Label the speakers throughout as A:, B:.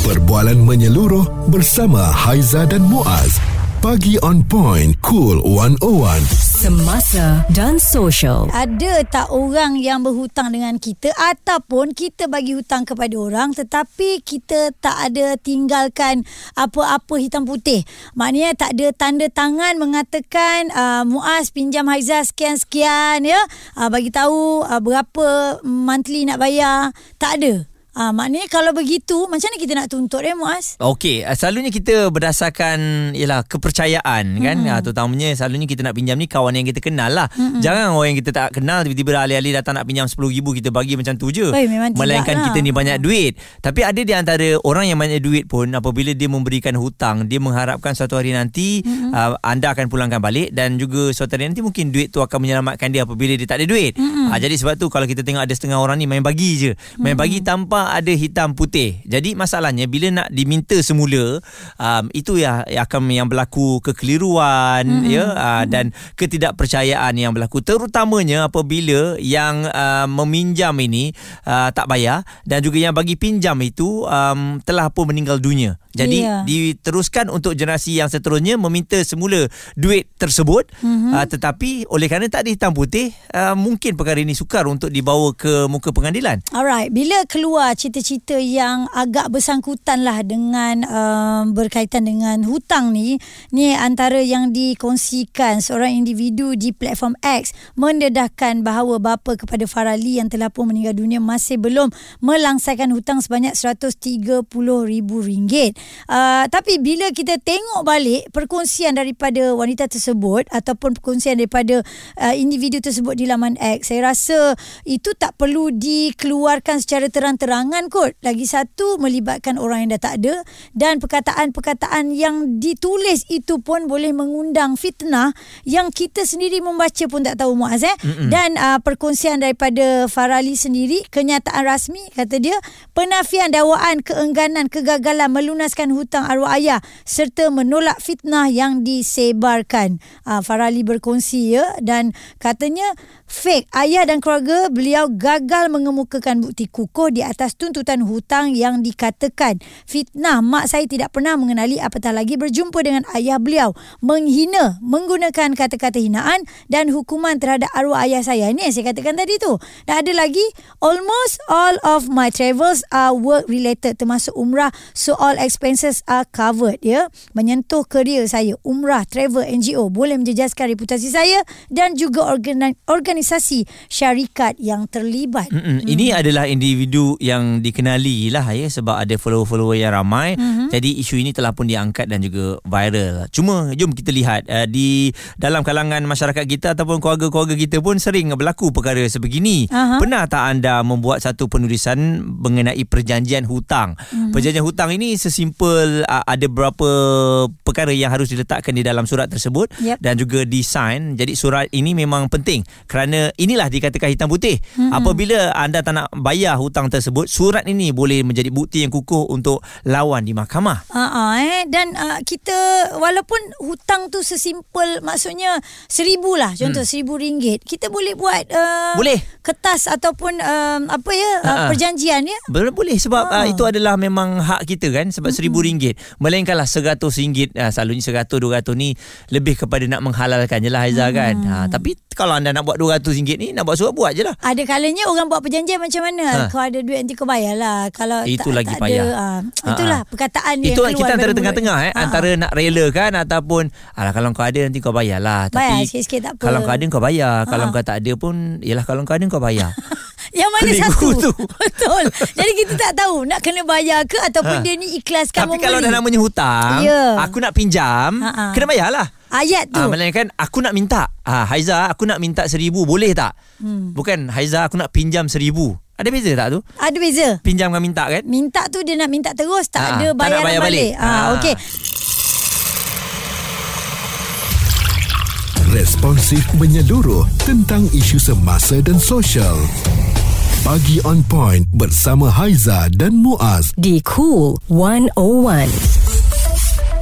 A: Perbualan menyeluruh bersama Haiza dan Muaz. Pagi on point, cool 101.
B: Semasa dan social.
C: Ada tak orang yang berhutang dengan kita ataupun kita bagi hutang kepada orang tetapi kita tak ada tinggalkan apa-apa hitam putih. Maknanya tak ada tanda tangan mengatakan uh, Muaz pinjam Haiza sekian-sekian ya. Uh, bagi tahu uh, berapa monthly nak bayar. Tak ada. Ah, maknanya kalau begitu macam mana kita nak tuntut eh Muaz?
D: Okey, uh, selalunya kita berdasarkan ialah kepercayaan kan.
C: Mm-hmm.
D: Uh, terutamanya selalunya kita nak pinjam ni kawan yang kita kenal lah. Mm-hmm. Jangan orang yang kita tak kenal tiba-tiba alih-alih datang nak pinjam RM10,000 kita bagi macam tu je.
C: Oi,
D: Melainkan
C: tidak
D: kita
C: lah.
D: ni banyak duit. Tapi ada di antara orang yang banyak duit pun apabila dia memberikan hutang, dia mengharapkan suatu hari nanti mm-hmm. uh, anda akan pulangkan balik dan juga suatu hari nanti mungkin duit tu akan menyelamatkan dia apabila dia tak ada duit. Mm-hmm. Uh, jadi sebab tu kalau kita tengok ada setengah orang ni main bagi je. Main mm-hmm. bagi tanpa ada hitam putih. Jadi masalahnya bila nak diminta semula um, itu ya akan yang berlaku kekeliruan mm-hmm. ya uh, dan ketidakpercayaan yang berlaku terutamanya apabila yang uh, meminjam ini uh, tak bayar dan juga yang bagi pinjam itu um, telah pun meninggal dunia. Jadi
C: Ya.
D: diteruskan untuk generasi yang seterusnya meminta semula duit tersebut mm-hmm. uh, tetapi oleh kerana tak ada hitam putih uh, mungkin perkara ini sukar untuk dibawa ke muka pengadilan.
C: Alright, bila keluar cerita-cerita yang agak bersangkutan lah dengan um, berkaitan dengan hutang ni, ni antara yang dikongsikan seorang individu di platform X mendedahkan bahawa bapa kepada Farali yang telah pun meninggal dunia masih belum melangsaikan hutang sebanyak RM130,000. Uh, tapi bila kita tengok balik perkongsian daripada wanita tersebut ataupun perkongsian daripada uh, individu tersebut di laman X, saya rasa itu tak perlu dikeluarkan secara terang-terangan kot. Lagi satu melibatkan orang yang dah tak ada dan perkataan-perkataan yang ditulis itu pun boleh mengundang fitnah yang kita sendiri membaca pun tak tahu Muaz eh. Mm-mm. Dan uh, perkongsian daripada Farali sendiri kenyataan rasmi kata dia penafian dakwaan keengganan kegagalan melunaskan hutang arwah ayah serta menolak fitnah yang disebarkan. Uh, Farali berkongsi ya dan katanya fake ayah dan keluarga beliau gagal mengemukakan bukti kukuh di atas tuntutan hutang yang dikatakan. Fitnah mak saya tidak pernah mengenali apatah lagi berjumpa dengan ayah beliau. Menghina menggunakan kata-kata hinaan dan hukuman terhadap arwah ayah saya. Ini yang saya katakan tadi tu. Dan ada lagi almost all of my travels are work related termasuk umrah. So all expenses are covered ya. Menyentuh kerjaya saya umrah travel NGO boleh menjejaskan reputasi saya dan juga organ- organisasi syarikat yang terlibat.
D: Mm-mm. Ini adalah individu yang dikenali lah ya sebab ada follower-follower yang ramai. Mm-hmm. Jadi isu ini telah pun diangkat dan juga viral. Cuma jom kita lihat uh, di dalam kalangan masyarakat kita ataupun keluarga-keluarga kita pun sering berlaku perkara sebegini.
C: Aha.
D: Pernah tak anda membuat satu penulisan mengenai perjanjian hutang? Mm-hmm. Perjanjian hutang ini sesimpel uh, ada berapa perkara yang harus diletakkan di dalam surat tersebut
C: Yep.
D: dan juga design. Jadi surat ini memang penting kerana inilah dikatakan hitam putih. Hmm. Apabila anda tak nak bayar hutang tersebut, surat ini boleh menjadi bukti yang kukuh untuk lawan di mahkamah.
C: Uh, eh dan uh, kita walaupun hutang tu sesimpel maksudnya seribu lah contoh hmm. seribu ringgit kita boleh buat uh,
D: Boleh.
C: kertas ataupun um, apa ya uh, perjanjian ya
D: Boleh boleh sebab uh, itu adalah memang hak kita kan sebab seribu ringgit. Melainkanlah seratus ringgit uh, selalunya seratus dua ratus ni lebih kepada nak menghalalkan je lah Haizah kan. Ha, tapi kalau anda nak buat dua ratus ringgit ni nak buat surat buat je lah.
C: ada kalanya orang buat perjanjian macam mana
D: Ha.
C: kau ada duit nanti kau bayar lah kalau
D: Itu
C: tak,
D: lagi
C: tak
D: payah.
C: ada uh,
D: Ha,
C: itulah
D: ha.
C: perkataan dia
D: Itu
C: yang keluar
D: kita antara tengah-tengah eh
C: Ha, ha.
D: antara nak relakan ataupun alah kalau kau ada nanti kau bayarlah
C: Bayar
D: tapi
C: sikit-sikit tak apa.
D: kalau kau ada kau bayar kalau
C: Ha.
D: kau tak ada pun yalah kalau kau ada kau bayar
C: Yang mana
D: Penipu
C: satu
D: tu.
C: Betul Jadi kita tak tahu Nak kena bayar ke Ataupun
D: Ha.
C: dia ni ikhlaskan
D: tapi
C: membeli
D: kalau dah namanya hutang
C: Ya.
D: aku nak pinjam
C: Ha, ha.
D: kena bayarlah
C: Ayat tu
D: Ah, melainkan aku nak minta. Ah, Haiza, aku nak minta seribu, boleh tak? Hmm. Bukan Haiza, aku nak pinjam seribu. Ada beza tak tu?
C: Ada beza
D: Pinjam dengan minta kan?
C: Minta tu dia nak minta terus Tak
D: Ha,
C: ada
D: tak nak
C: bayaran
D: bayar
C: balik,
D: balik.
C: Ah,
D: Ha.
C: Okey
A: Responsif menyeluruh tentang isu semasa dan sosial. Pagi on point bersama Haiza dan Muaz.
B: di Cool 101.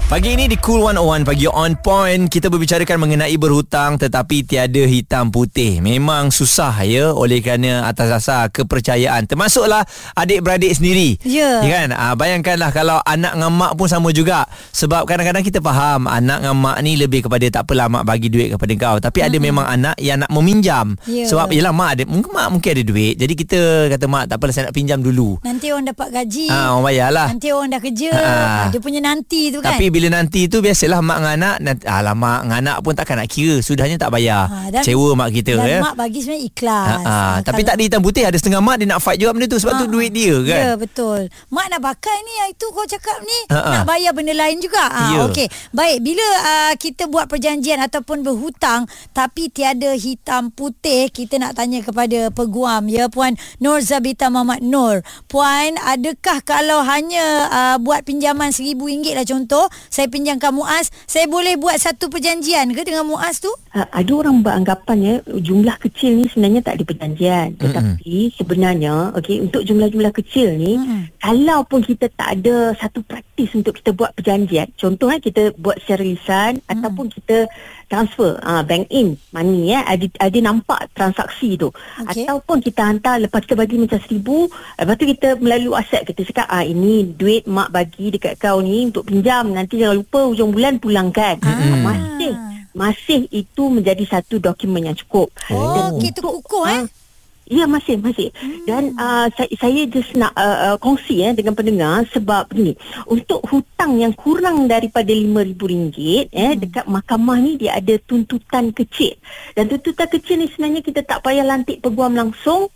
D: Pagi ini di Cool 101 Pagi on point Kita berbicarakan mengenai berhutang Tetapi tiada hitam putih Memang susah ya Oleh kerana atas dasar kepercayaan Termasuklah adik-beradik sendiri
C: Ya.
D: ya kan? Ah, bayangkanlah kalau anak dengan mak pun sama juga Sebab kadang-kadang kita faham Anak dengan mak ni lebih kepada Tak apalah mak bagi duit kepada kau Tapi ada memang anak yang nak meminjam
C: Ya.
D: Sebab yelah mak ada Mungkin mak mungkin ada duit Jadi kita kata mak tak apalah saya nak pinjam dulu
C: Nanti orang dapat gaji.
D: Ah, orang bayarlah
C: Nanti orang dah kerja.
D: Ah.
C: Dia punya nanti tu kan.
D: Tapi bila nanti tu biasalah mak dengan anak nanti, Alah mak dengan anak pun takkan nak kira Sudahnya tak bayar
C: dan-
D: Cewa mak kita
C: dan
D: ya
C: mak bagi sebenarnya ikhlas.
D: Ha, ha.
C: Ah,
D: Tapi tak ada hitam putih Ada setengah mak dia nak fight juga benda tu Sebab tu
C: Ah,
D: duit dia kan
C: Ya betul Mak nak pakai ni Itu kau cakap ni
D: Ha, ha.
C: Nak bayar benda lain juga ah,
D: Ya.
C: Okey Baik Bila uh, kita buat perjanjian Ataupun berhutang Tapi tiada hitam putih Kita nak tanya kepada peguam Ya Puan Nur Zabita Muhammad Nur Puan Adakah kalau hanya uh, Buat pinjaman RM1,000 lah contoh Saya pinjamkan Muaz. Saya boleh buat satu perjanjian ke Dengan Muaz tu?
E: Uh, ada orang beranggapan ya. Jumlah kecil ni sebenarnya tak ada perjanjian. Tetapi sebenarnya okey untuk jumlah-jumlah kecil ni
C: Mm-mm.
E: kalau pun kita tak ada satu praktis untuk kita buat perjanjian contoh eh kita buat secara lisan ataupun kita transfer uh, bank in money ya ada ada nampak transaksi tu
C: Okey.
E: ataupun kita hantar lepas kita bagi macam seribu lepas tu kita melalui WhatsApp kita cakap ah ini duit mak bagi dekat kau ni untuk pinjam nanti jangan lupa hujung bulan pulangkan
C: Ah.
E: masih masih itu menjadi satu dokumen yang cukup.
C: Oh, kita kukuh, eh?
E: Ya masih masih. Dan uh, saya, saya just nak uh, uh, kongsi eh dengan pendengar sebab begini. Untuk hutang yang kurang daripada RM5000 eh dekat mahkamah ni dia ada tuntutan kecil. Dan tuntutan kecil ni sebenarnya kita tak payah lantik peguam langsung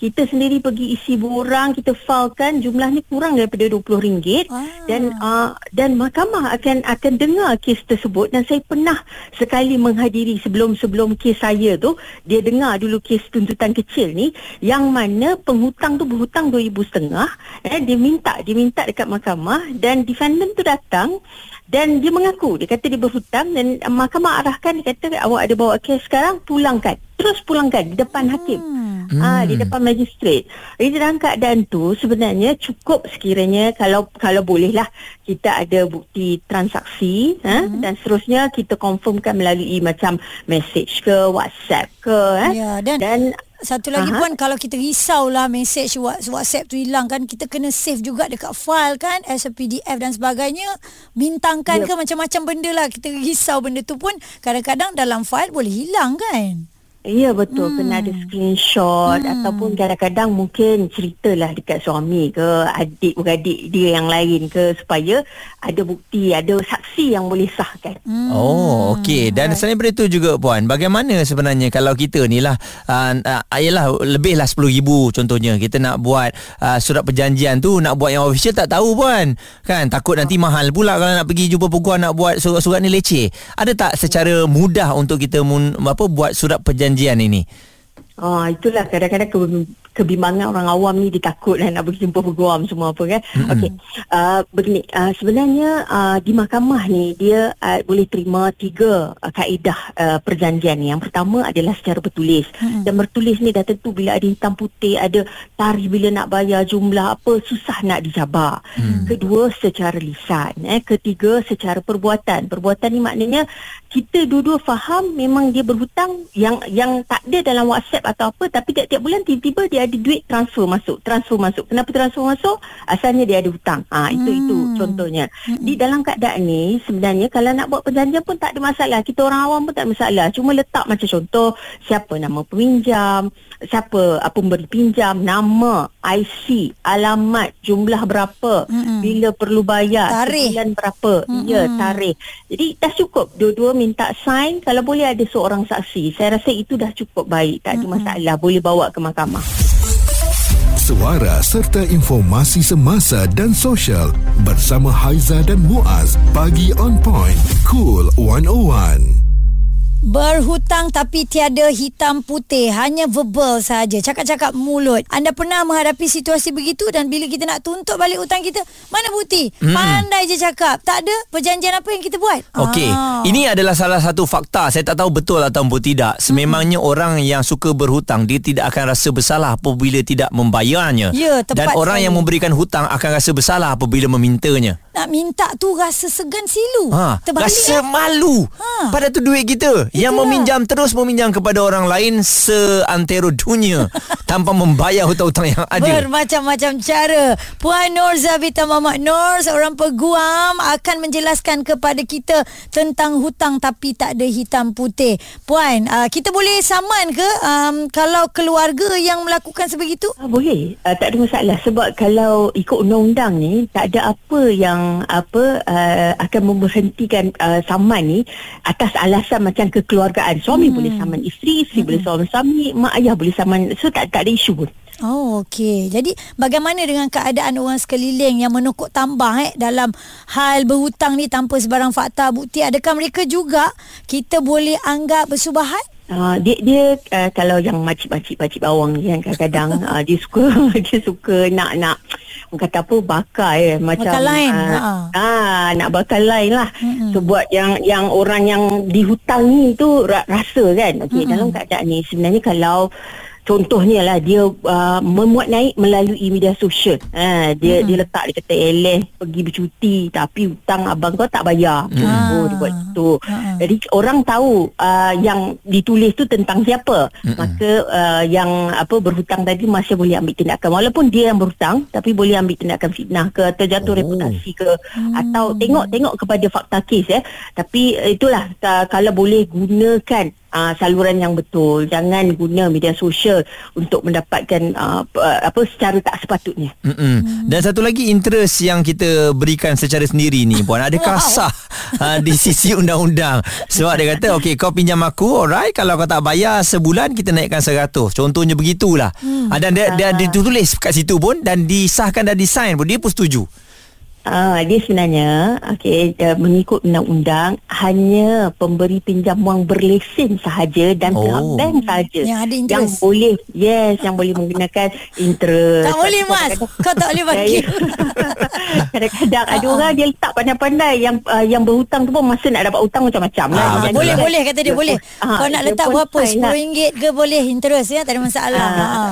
E: kita sendiri pergi isi borang kita filekan jumlahnya kurang daripada RM20
C: Ah.
E: dan uh, dan mahkamah akan akan dengar kes tersebut dan saya pernah sekali menghadiri sebelum-sebelum kes saya tu dia dengar dulu kes tuntutan kecil ni yang mana penghutang tu berhutang RM2,500 eh dia minta dia minta dekat mahkamah dan defendant tu datang dan dia mengaku dia kata dia berhutang dan uh, mahkamah arahkan dia kata awak ada bawa kes sekarang pulangkan terus pulangkan di depan hakim
C: Hmm.
E: Ah di depan magistrate. Jadi dalam keadaan tu sebenarnya cukup sekiranya kalau kalau bolehlah kita ada bukti transaksi ha, dan seterusnya kita confirmkan melalui macam message ke WhatsApp ke eh.
C: Ya, dan-
E: dan
C: Satu lagi
E: Aha.
C: pun kalau kita risaulah mesej Wha- WhatsApp tu hilang kan kita kena save juga dekat file kan as a PDF dan sebagainya bintangkan
E: Yep.
C: ke macam-macam benda lah kita risau benda tu pun kadang-kadang dalam file boleh hilang kan
E: Ya betul hmm. kena ada screenshot hmm. ataupun kadang-kadang mungkin ceritalah dekat suami ke adik-beradik dia yang lain ke supaya ada bukti ada saksi yang boleh sahkan.
C: hmm.
D: Oh, okey. Dan selain daripada itu juga puan, bagaimana sebenarnya kalau kita ni lah uh, uh, ayalah lebihlah RM10,000 contohnya. Kita nak buat uh, surat perjanjian tu nak buat yang official tak tahu puan. Kan takut nanti mahal pula kalau nak pergi jumpa peguam nak buat surat-surat ni leceh. Ada tak secara mudah untuk kita mun, apa buat surat perjanjian ini?
E: Oh, itulah kadang-kadang kebimbangan orang awam ni dia takut lah nak pergi jumpa peguam semua apa kan. Mm-hmm. Okey. Uh, begini, uh, sebenarnya uh, di mahkamah ni dia uh, boleh terima tiga uh, kaedah uh, perjanjian ni. Yang pertama adalah secara bertulis. Mm-hmm. Dan bertulis ni dah tentu bila ada hitam putih, ada tarikh bila nak bayar jumlah apa susah nak dijabar. Mm. Kedua secara lisan, eh ketiga secara perbuatan. Perbuatan ni maknanya kita dua-dua faham memang dia berhutang yang yang tak ada dalam WhatsApp atau apa tapi tiap-tiap bulan tiba-tiba dia ada duit transfer masuk transfer masuk. Kenapa transfer masuk? Asalnya dia ada hutang. Ah itu itu contohnya. Di dalam keadaan ni sebenarnya kalau nak buat perjanjian pun tak ada masalah. Kita orang awam pun tak ada masalah. Cuma letak macam contoh siapa nama peminjam siapa apa pemberi pinjam nama IC alamat jumlah berapa
C: Mm-mm.
E: bila perlu bayar
C: Tarikh.
E: sebulan berapa ya tarikh jadi dah cukup dua-dua minta sign kalau boleh ada seorang saksi saya rasa itu dah cukup baik tak ada masalah boleh bawa ke mahkamah
A: Suara serta informasi semasa dan sosial bersama Haiza dan Muaz. Pagi on point. Cool 101.
C: Berhutang tapi tiada hitam putih Hanya verbal saja Cakap-cakap mulut Anda pernah menghadapi situasi begitu Dan bila kita nak tuntut balik hutang kita Mana bukti?
D: Mm-mm.
C: Pandai je cakap Tak ada perjanjian apa yang kita buat
D: Okey,
C: Ah.
D: ini adalah salah satu fakta. Saya tak tahu betul ataupun tidak. Sememangnya hmm. orang yang suka berhutang dia tidak akan rasa bersalah apabila tidak membayarnya.
C: Ya,
D: Dan orang
C: sekali.
D: yang memberikan hutang akan rasa bersalah apabila memintanya.
C: Nak minta tu rasa segan silu
D: Ha,
C: Terbalik
D: rasa
C: eh?
D: malu.
C: Ha.
D: Pada tu duit kita yang
C: Itulah.
D: meminjam terus meminjam kepada orang lain seantero dunia tanpa membayar hutang-hutang yang ada.
C: Bermacam-macam cara. Puan Nur Zavita Mamat Nur, seorang peguam akan menjelaskan kepada kita tentang hutang tapi tak ada hitam putih. Puan, uh, kita boleh saman ke um, kalau keluarga yang melakukan sebegitu?
E: Ah, boleh uh, tak ada masalah sebab kalau ikut undang-undang ni tak ada apa yang apa uh, akan memberhentikan uh, saman ni atas alasan macam kekeluargaan suami hmm. boleh saman isteri isteri hmm. boleh saman suami mak ayah boleh saman so tak tak ada isu pun
C: Oh, okey. Jadi bagaimana dengan keadaan orang sekeliling yang menokok tambah eh dalam hal berhutang ni tanpa sebarang fakta bukti? Adakah mereka juga kita boleh anggap bersubahat?
E: Uh, dia dia uh, kalau yang makcik-makcik pakcik bawang ni kan kadang-kadang uh, dia suka dia suka nak nak kata apa bakar eh macam
C: Bakar lain,
E: uh,
C: ha.
E: ah nak bakar lain lah
C: Mm-mm.
E: so buat yang yang orang yang dihutang ni tu ra, rasa kan okey dalam keadaan ni sebenarnya kalau Contohnya lah dia uh, memuat naik melalui media sosial. Ha, dia hmm. dia letak dia kata eleh pergi bercuti tapi hutang abang kau tak bayar. Hmm. Oh dia buat tu.
C: Ha.
E: Jadi orang tahu uh, yang ditulis tu tentang siapa. Hmm. Maka uh, yang apa berhutang tadi masih boleh ambil tindakan walaupun dia yang berhutang tapi boleh ambil tindakan fitnah ke atau jatuh
D: Oh.
E: reputasi ke hmm. atau tengok-tengok kepada fakta kes ya. Tapi uh, itulah uh, kalau boleh gunakan uh, saluran yang betul. Jangan guna media sosial untuk mendapatkan uh, uh, apa secara tak sepatutnya.
D: Mm-mm. Dan satu lagi interest yang kita berikan secara sendiri ni puan adakah
C: Wow.
D: sah uh, di sisi undang-undang sebab dia kata okey kau pinjam aku alright kalau kau tak bayar sebulan kita naikkan 100 contohnya begitulah hmm. dan dia, dia ditulis kat situ pun dan disahkan dan disign pun dia pun setuju
E: Ah, dia sebenarnya okey uh, mengikut undang-undang hanya pemberi pinjam wang berlesen sahaja dan
D: Oh.
E: pihak bank sahaja
C: Yang ada
E: yang
C: interest.
E: boleh yes yang boleh menggunakan interest.
C: Tak boleh mas. Kau tak boleh bagi.
E: Kadang-kadang ada
C: Ah,
E: orang dia letak pandai-pandai yang uh, yang berhutang tu pun masa nak dapat hutang macam-macam
D: Ah,
E: lah.
D: betul
C: boleh
E: kan,
C: boleh kata dia boleh.
E: ah,
C: Kau nak letak
E: pun
C: berapa?
E: fine lah.
C: RM10 ke boleh interest ya tak ada masalah. Ha.
E: Ah,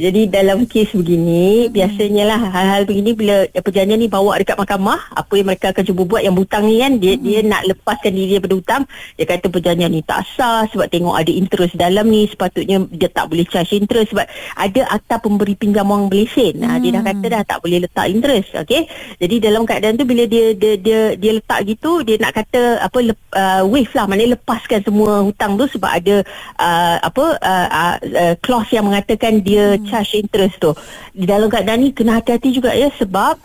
E: jadi dalam kes begini biasanya lah hal-hal begini bila perjanjian ni bawa dekat mahkamah apa yang mereka akan cuba buat yang berhutang ni kan dia dia nak lepaskan diri daripada hutang. Dia kata perjanjian ni tak sah sebab tengok ada interest dalam ni sepatutnya dia tak boleh charge interest sebab ada akta pemberi pinjam wang berlesen ah, dia dah kata dah tak boleh letak interest okey? Jadi dalam keadaan tu bila dia dia dia, dia letak gitu dia nak kata apa lep, uh, waive lah maknanya lepaskan semua hutang tu sebab ada uh, apa uh, uh, uh, clause yang mengatakan dia hmm. charge interest tu. Di dalam keadaan ni kena hati-hati juga ya sebab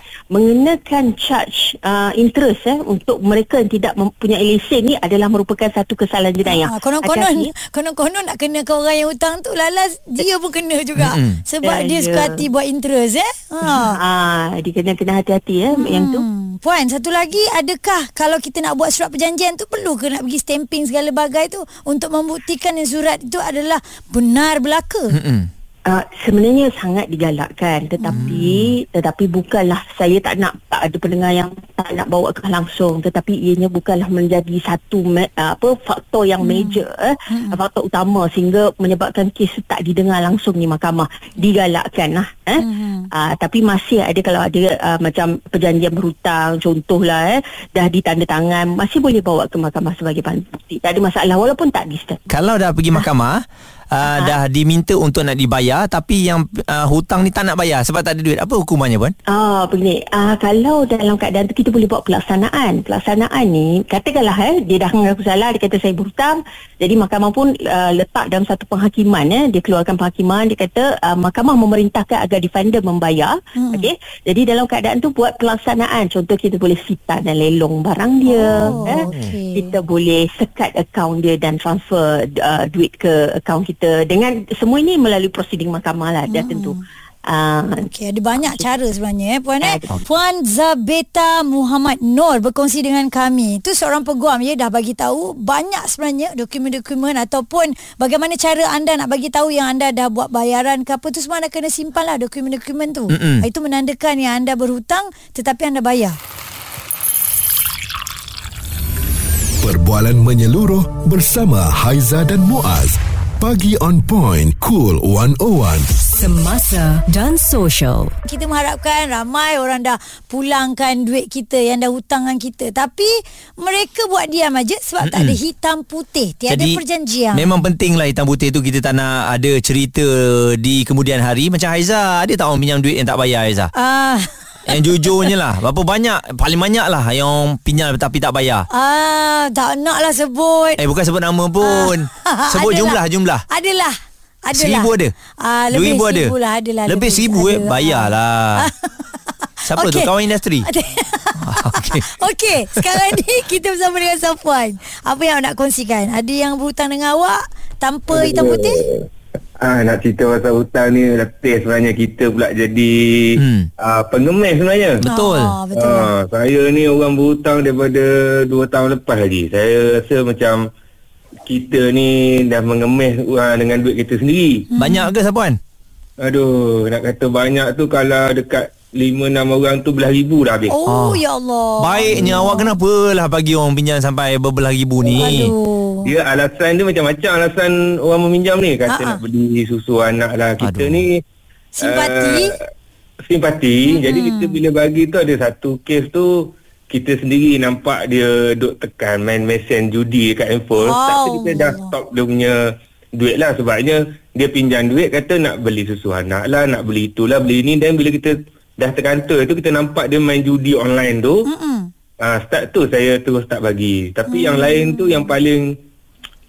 E: mengenakan charge uh, interest eh untuk mereka yang tidak mempunyai lesen ni adalah merupakan satu kesalahan jenayah
C: Ha, konon-konon
E: Hati-hati.
C: konon-konon nak kena ke orang yang hutang tu lalas dia pun kena juga
D: Mm-mm.
C: sebab
E: Ya,
C: dia
E: ya.
C: suka hati buat interest eh. Ha.
E: ah dia kena kena hati-hati ya hmm. yang tu
C: Hmm. Puan, satu lagi adakah kalau kita nak buat surat perjanjian tu perlu ke nak pergi stamping segala bagai tu untuk membuktikan yang surat itu adalah benar belaka?
D: Mm-mm.
E: Uh, sebenarnya sangat digalakkan tetapi hmm. tetapi bukanlah saya tak nak tak ada pendengar yang tak nak bawa ke langsung tetapi ianya bukanlah menjadi satu me, uh, apa faktor yang hmm. major eh hmm. faktor utama sehingga menyebabkan kes tak didengar langsung di mahkamah digalakkan lah eh hmm. uh, tapi masih ada kalau ada uh, macam perjanjian berhutang contohlah eh dah ditanda tangan masih boleh bawa ke mahkamah sebagai bukti tak ada masalah walaupun tak di
D: kalau dah pergi mahkamah Uh, dah diminta untuk nak dibayar tapi yang uh, hutang ni tak nak bayar sebab tak ada duit apa hukumannya puan
E: Ah, begini. Ah, kalau dalam keadaan tu kita boleh buat pelaksanaan. Pelaksanaan ni katakanlah eh dia dah mengaku salah, dia kata saya berhutang. Jadi mahkamah pun uh, letak dalam satu penghakiman eh, dia keluarkan penghakiman, dia kata uh, mahkamah memerintahkan agar defender membayar. Hmm. Okey. Jadi dalam keadaan tu buat pelaksanaan. Contoh kita boleh sita dan lelong barang dia,
C: Oh,
E: eh.
C: okey.
E: Kita boleh sekat akaun dia dan transfer uh, duit ke akaun kita dengan semua ini melalui prosiding mahkamah lah dah tentu. Uh,
C: Okey, ada banyak cara sebenarnya eh puan eh. Puan Zabeta Muhammad Nur berkongsi dengan kami. Itu seorang peguam ya dah bagi tahu banyak sebenarnya dokumen-dokumen ataupun bagaimana cara anda nak bagi tahu yang anda dah buat bayaran ke apa tu semua anda kena simpanlah dokumen-dokumen tu.
D: Mm-mm.
C: Itu menandakan yang anda berhutang tetapi anda bayar.
A: Perbualan menyeluruh bersama Haiza dan Muaz. Pagi on point, cool 101.
B: Semasa dan social.
C: Kita mengharapkan ramai orang dah pulangkan duit kita yang dah hutangan kita. Tapi mereka buat diam aja sebab Mm-mm. tak ada hitam putih. Tiada
D: Jadi
C: perjanjian.
D: memang penting lah hitam putih tu kita tak nak ada cerita di kemudian hari macam Haiza ada tak orang pinjam duit yang tak bayar Haiza
C: Ah,
D: yang jujurnya lah berapa banyak paling banyak lah yang pinjam tapi tak bayar
C: ah, tak nak lah sebut.
D: eh bukan sebut nama pun sebut
C: Adalah.
D: jumlah jumlah
C: Adalah. Adalah.
D: Seribu ada?
C: Ah,
D: Dua
C: lebih
D: ribu ada?
C: seribu lah. Adalah.
D: Lebih seribu eh?
C: ada.
D: Bayarlah. Siapa tu?
C: Okey.
D: Kawan industri? Okey.
C: Okey, sekarang ni kita bersama dengan Safwan. Apa yang awak nak kongsikan? Ada yang berhutang dengan awak tanpa hitam putih?
F: Ah nak cerita pasal hutang ni letih sebenarnya kita pula jadi
D: Hmm.
F: hmm. ah, pengemis sebenarnya.
D: Betul.
C: Ah, betul.
F: Ah, saya ni orang berhutang daripada 2 tahun lepas lagi. Saya rasa macam kita ni dah mengemis uh, dengan duit kita sendiri.
D: Banyak ke Sapuan?
F: Aduh, nak kata banyak tu kalau dekat 5-6 orang tu belah ribu dah habis.
C: Oh,
D: Ah.
C: ya Allah.
D: Baiknya awak kenapa lah bagi orang pinjam sampai berbelah ribu ni?
C: Aduh.
F: Dia alasan dia macam-macam alasan orang meminjam ni. Kata
C: Ha-ha.
F: nak beli susu anak lah. Kita
D: Aduh.
F: ni...
C: Simpati?
F: Uh, simpati. Hmm. Jadi kita bila bagi tu ada satu kes tu kita sendiri nampak dia duk tekan main mesin judi dekat handphone.
C: Oh.
F: Tak kita dah stop dia punya duit lah sebabnya dia pinjam duit kata nak beli susu anak lah, nak beli itulah, beli ini dan bila kita dah terkantor tu kita nampak dia main judi online tu.
C: Mm-mm.
F: Ah start tu saya terus tak bagi. Tapi hmm. yang lain tu yang paling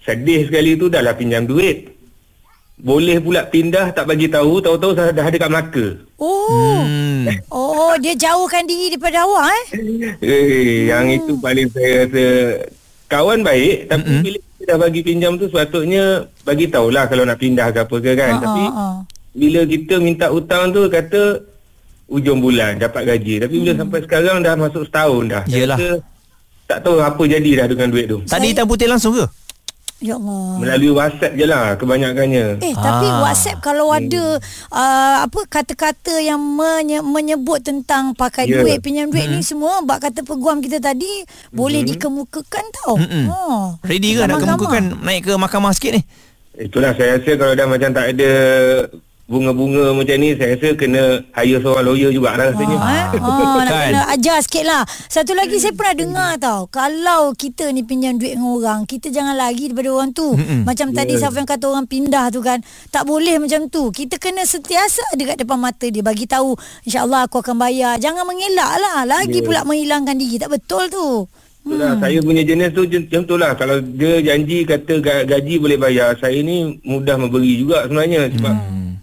F: sedih sekali tu dah lah pinjam duit. Boleh pula pindah tak bagi tahu, tahu-tahu dah dah ada kat Melaka.
C: Oh.
D: Hmm.
C: Oh, dia jauhkan diri daripada awak eh?
F: Eh, yang itu paling saya rasa kawan baik tapi
D: Mm-mm.
F: bila kita dah bagi pinjam tu sepatutnya bagi tahulah kalau nak pindah ke apa ke kan.
C: Ah,
F: tapi
C: ah,
F: bila kita minta hutang tu kata ujung bulan dapat gaji. Tapi bila sampai sekarang dah masuk setahun dah. Saya rasa tak tahu apa jadi dah dengan duit tu.
D: Tak ada hitam putih langsung ke?
C: Ya Allah.
F: Melalui WhatsApp je lah kebanyakannya.
C: Eh tapi
D: Ah.
C: WhatsApp kalau ada uh, apa kata-kata yang menye- menyebut tentang pakai
F: Ya.
C: duit pinjam duit ni semua bak kata peguam kita tadi boleh dikemukakan tau.
D: Mm-mm.
C: Oh.
D: Ready ke nak kemukakan naik ke mahkamah sikit ni?
F: Itulah saya rasa kalau dah macam tak ada bunga-bunga macam ni saya rasa kena hire seorang lawyer jugalah rasanya.
C: Ah, eh? ah, nak
D: Kan?
C: kena ajar sikit lah Satu lagi saya pernah dengar tau Kalau kita ni pinjam duit dengan orang Kita jangan lagi daripada orang tu.
D: Mm-mm.
C: Macam tadi Safwan kata orang pindah tu kan Tak boleh macam tu. Kita kena sentiasa ada kat depan mata dia Bagi tahu InsyaAllah aku akan bayar. Jangan mengelak lah Lagi pula menghilangkan diri. Tak betul tu.
F: Itulah saya punya jenis tu macam tu lah. Kalau dia janji kata ga- gaji boleh bayar, saya ni mudah memberi juga sebenarnya. Sebab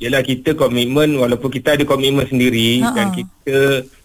F: Yelah kita komitmen walaupun kita ada komitmen sendiri
C: Ha-ha.
F: dan kita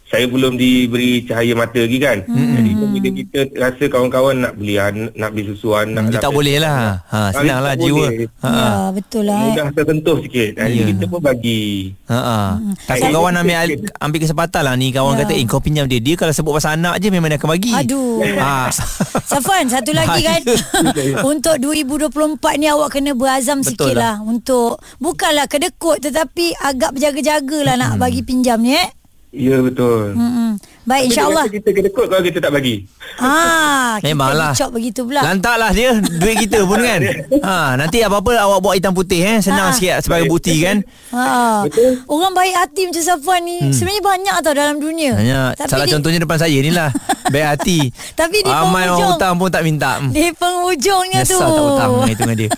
F: saya belum diberi cahaya mata lagi kan. Jadi bila kita rasa kawan-kawan nak beli an- nak beli susu anak
D: Dia tak boleh lah. Ha,
F: Ah,
D: senang lah
F: tak
D: jiwa.
F: boleh.
D: Ha.
C: Ya betul lah eh.
F: Mudah tersentuh sikit. Jadi
D: Ya.
F: kita pun bagi.
D: Ha ah. Takut
F: Saya-
D: kawan ambil ambil kesempatan lah ni kawan
C: Ya.
D: kata eh kau pinjam dia. Dia kalau sebut pasal anak je memang dia akan bagi.
C: Aduh.
D: Ha.
C: Safwan satu lagi kan Untuk 2024 ni awak kena berazam sikit
D: Betul lah.
C: lah Untuk Bukanlah kedekut Tetapi agak berjaga-jaga lah Nak bagi pinjam ni eh
F: Ya betul.
C: Mm-mm. Baik
F: Tapi
C: insyaAllah
F: dia Kita kena kot kalau kita tak bagi.
C: Ah, kita
D: Memanglah.
C: dicop begitu pula.
D: Lantaklah dia duit kita pun kan. Ha, nanti apa-apa awak buat hitam putih eh. Senang
C: Ha.
D: sikit sebagai bukti kan.
C: Ha.
F: Betul.
C: Orang baik hati macam Safwan ni hmm. sebenarnya banyak tau dalam dunia.
D: Hanya salah
C: di,
D: contohnya depan saya ni lah. Baik hati.
C: Tapi di
D: Ramai orang hutang pun tak minta. Hmm.
C: di penghujungnya tu.
D: Nyesal tak hutang dengan itu dengan dia.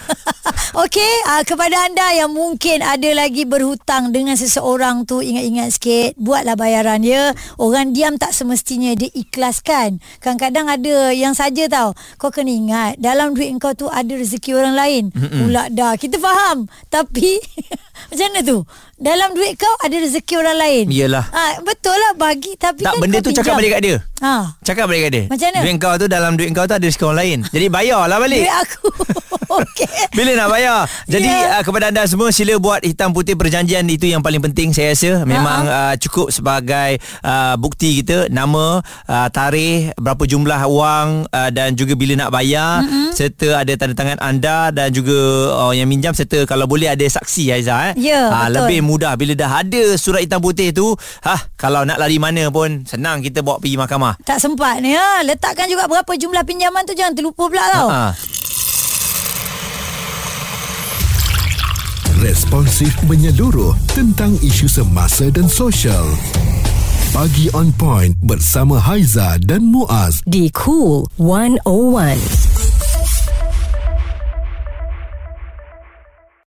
C: Okey, uh, kepada anda yang mungkin ada lagi berhutang dengan seseorang tu ingat-ingat sikit, buatlah bayaran ya. Orang diam tak semestinya dia ikhlaskan. Kadang-kadang ada yang saja tau. Kau kena ingat, dalam duit kau tu ada rezeki orang lain. Pula dah. Kita faham. Tapi macam mana tu? Dalam duit kau ada rezeki orang lain.
D: Yelah.
C: Ha, betul lah bagi tapi
D: Tak
C: kan
D: benda tu cakap
C: pinjam.
D: balik kat dia.
C: Ha.
D: Cakap balik kat dia.
C: Macam mana?
D: Duit kau tu dalam duit kau tu ada rezeki orang lain. Jadi bayarlah balik.
C: Duit aku. Okey.
D: Bila nak bayar Jadi
C: Ya.
D: yeah. uh, kepada anda semua Sila buat hitam putih perjanjian Itu yang paling penting saya rasa Memang uh, cukup sebagai uh, Bukti kita Nama uh, Tarikh Berapa jumlah wang uh, Dan juga bila nak bayar mm-hmm. Serta ada tanda tangan anda Dan juga uh, Yang minjam Serta kalau boleh ada saksi Aiza eh.
C: Ya,
D: Ah,
C: betul.
D: Lebih mudah Bila dah ada surat hitam putih tu ha, Kalau nak lari mana pun Senang kita bawa pergi mahkamah
C: Tak sempat ni ha. Letakkan juga berapa jumlah pinjaman tu Jangan terlupa pula tau
D: Ha.
A: Responsif menyeluruh tentang isu semasa dan sosial. Pagi on point bersama Haiza dan Muaz.
B: Di Cool 101.